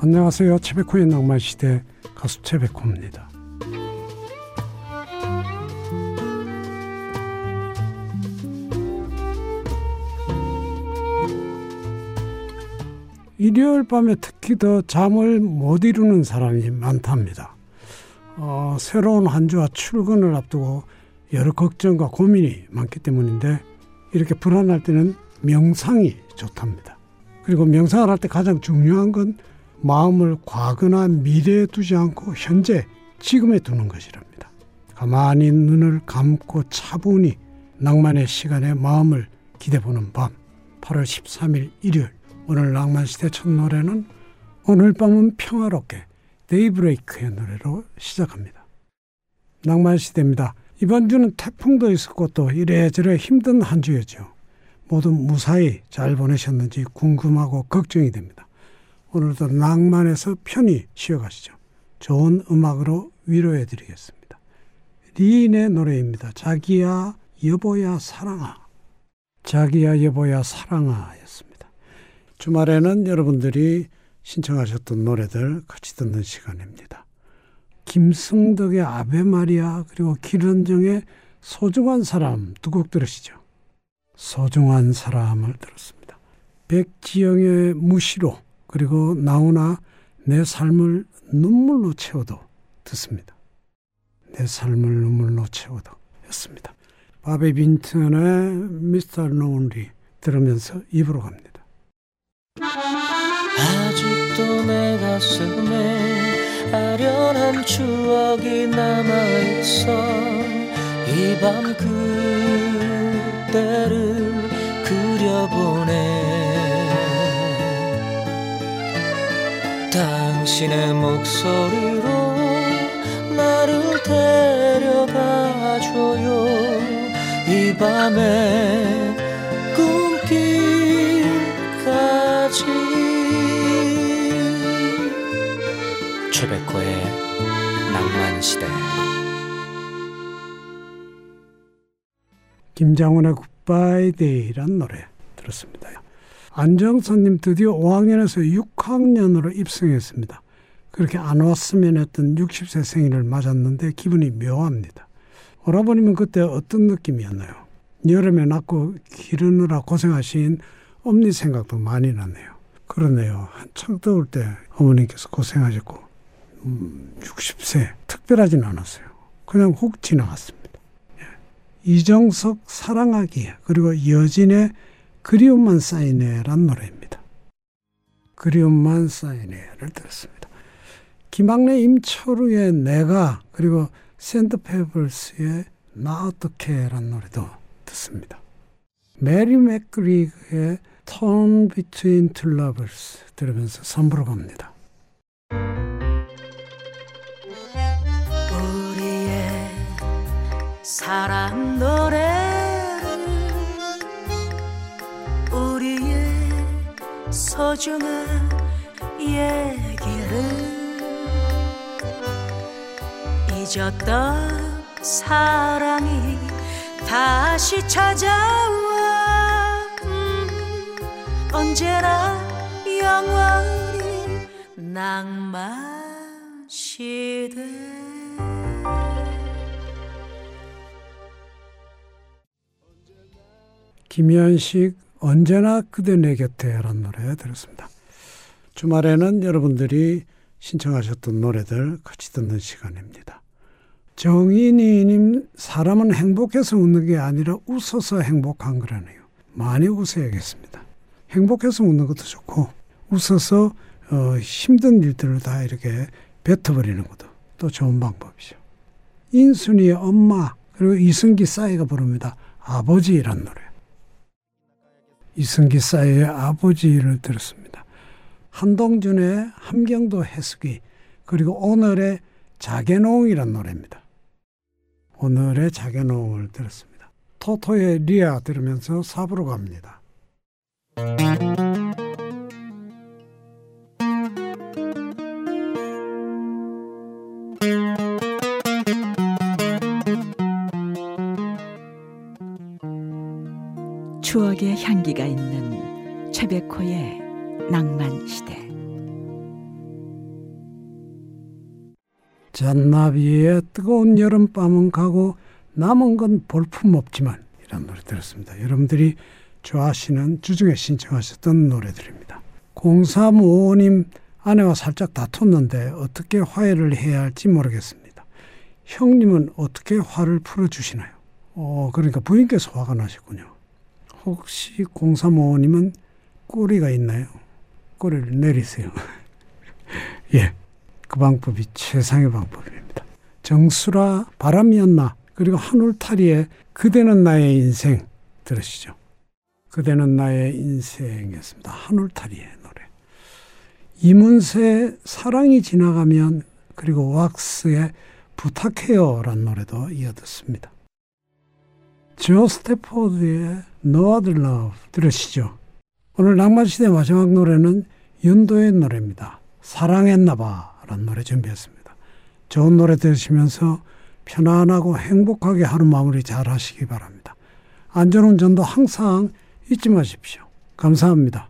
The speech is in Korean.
안녕하세요. 최백호의 낭만시대 가수 최백호입니다. 일요일 밤에 특히 더 잠을 못 이루는 사람이 많답니다. 어, 새로운 한 주와 출근을 앞두고 여러 걱정과 고민이 많기 때문인데 이렇게 불안할 때는 명상이 좋답니다. 그리고 명상을 할 때 가장 중요한 건 마음을 과거나 미래에 두지 않고 현재 지금에 두는 것이랍니다. 가만히 눈을 감고 차분히 낭만의 시간에 마음을 기대보는 밤 8월 13일 일요일 오늘 낭만시대 첫 노래는 오늘 밤은 평화롭게 데이브레이크의 노래로 시작합니다. 낭만시대입니다. 이번 주는 태풍도 있었고 또 이래저래 힘든 한 주였죠. 모두 무사히 잘 보내셨는지 궁금하고 걱정이 됩니다. 오늘도 낭만에서 편히 쉬어가시죠. 좋은 음악으로 위로해 드리겠습니다. 리인의 노래입니다. 자기야 여보야 사랑아 자기야 여보야 사랑아 주말에는 여러분들이 신청하셨던 노래들 같이 듣는 시간입니다. 김승덕의 아베 마리아 그리고 길은정의 소중한 사람 두 곡 들으시죠. 소중한 사람을 들었습니다. 백지영의 무시로 그리고 나훈아 내 삶을 눈물로 채워도 듣습니다. 내 삶을 눈물로 채워도 였습니다. 바비 빈튼의 미스터 노운리 들으면서 입으로 갑니다. 아직도 내 가슴에 아련한 추억이 남아있어 이 밤 그때를 그려보네 당신의 목소리로 나를 데려가줘요. 이 밤에 최백호의 낭만 시대. 김장훈의 굿바이 데이란 노래 들었습니다. 안정선님 드디어 5학년에서 6학년으로 입성했습니다. 그렇게 안 왔으면 했던 60세 생일을 맞았는데 기분이 묘합니다. 오라버님은 그때 어떤 느낌이었나요? 여름에 낳고 기르느라 고생하신 엄니 생각도 많이 나네요. 그러네요. 한창 더울 때 어머님께서 고생하셨고 60세 특별하진 않았어요. 그냥 훅 지나갔습니다. 예. 이정석 사랑하기 그리고 여진의 그리움만 쌓이네란 노래입니다. 그리움만 쌓이네를 들었습니다. 김학래 임철우의 내가 그리고 샌드페블스의 나 어떻게란 노래도 듣습니다. 메리 맥그리그의 Torn Between Two Lovers 들으면서 선보러 갑니다. 사랑 노래 소중한 얘기를 잊었던 사랑이 다시 찾아와. 음, 언제나 영원히 낭만 시대. 김현식 언제나 그대 내 곁에라는 노래 들었습니다. 주말에는 여러분들이 신청하셨던 노래들 같이 듣는 시간입니다. 정인이님 사람은 행복해서 웃는 게 아니라 웃어서 행복한 거라네요. 많이 웃어야겠습니다. 행복해서 웃는 것도 좋고 웃어서 어, 힘든 일들을 다 이렇게 뱉어버리는 것도 또 좋은 방법이죠. 인순이의 엄마 그리고 이승기 싸이가 부릅니다. 아버지라는 노래. 이승기 사의 아버지를 들었습니다. 한동준의 함경도 해수기 그리고 오늘의 자개농이란 노래입니다. 오늘의 자개농을 들었습니다. 토토의 리아 들으면서 사부로 갑니다. 추억의 향기가 있는 최백호의 낭만 시대. 잔나비의 뜨거운 여름밤은 가고 남은 건 볼품 없지만 이런 노래 들었습니다. 여러분들이 좋아하시는 주중에 신청하셨던 노래들입니다. 0355님 아내와 살짝 다퉜는데 어떻게 화해를 해야 할지 모르겠습니다. 형님은 어떻게 화를 풀어주시나요? 어, 그러니까 부인께서 화가 나셨군요. 혹시 0355님은 꼬리가 있나요? 꼬리를 내리세요. 예, 그 방법이 최상의 방법입니다. 정수라 바람이었나 그리고 한울타리에 그대는 나의 인생 들으시죠. 그대는 나의 인생이었습니다. 한울타리의 노래. 이문세 사랑이 지나가면 그리고 왁스의 부탁해요란 노래도 이어듣습니다. 조 스태포드의 No Other Love 들으시죠. 오늘 낭만시대 마지막 노래는 윤도의 노래입니다. 사랑했나봐 라는 노래 준비했습니다. 좋은 노래 들으시면서 편안하고 행복하게 하루 마무리 잘 하시기 바랍니다. 안전운전도 항상 잊지 마십시오. 감사합니다.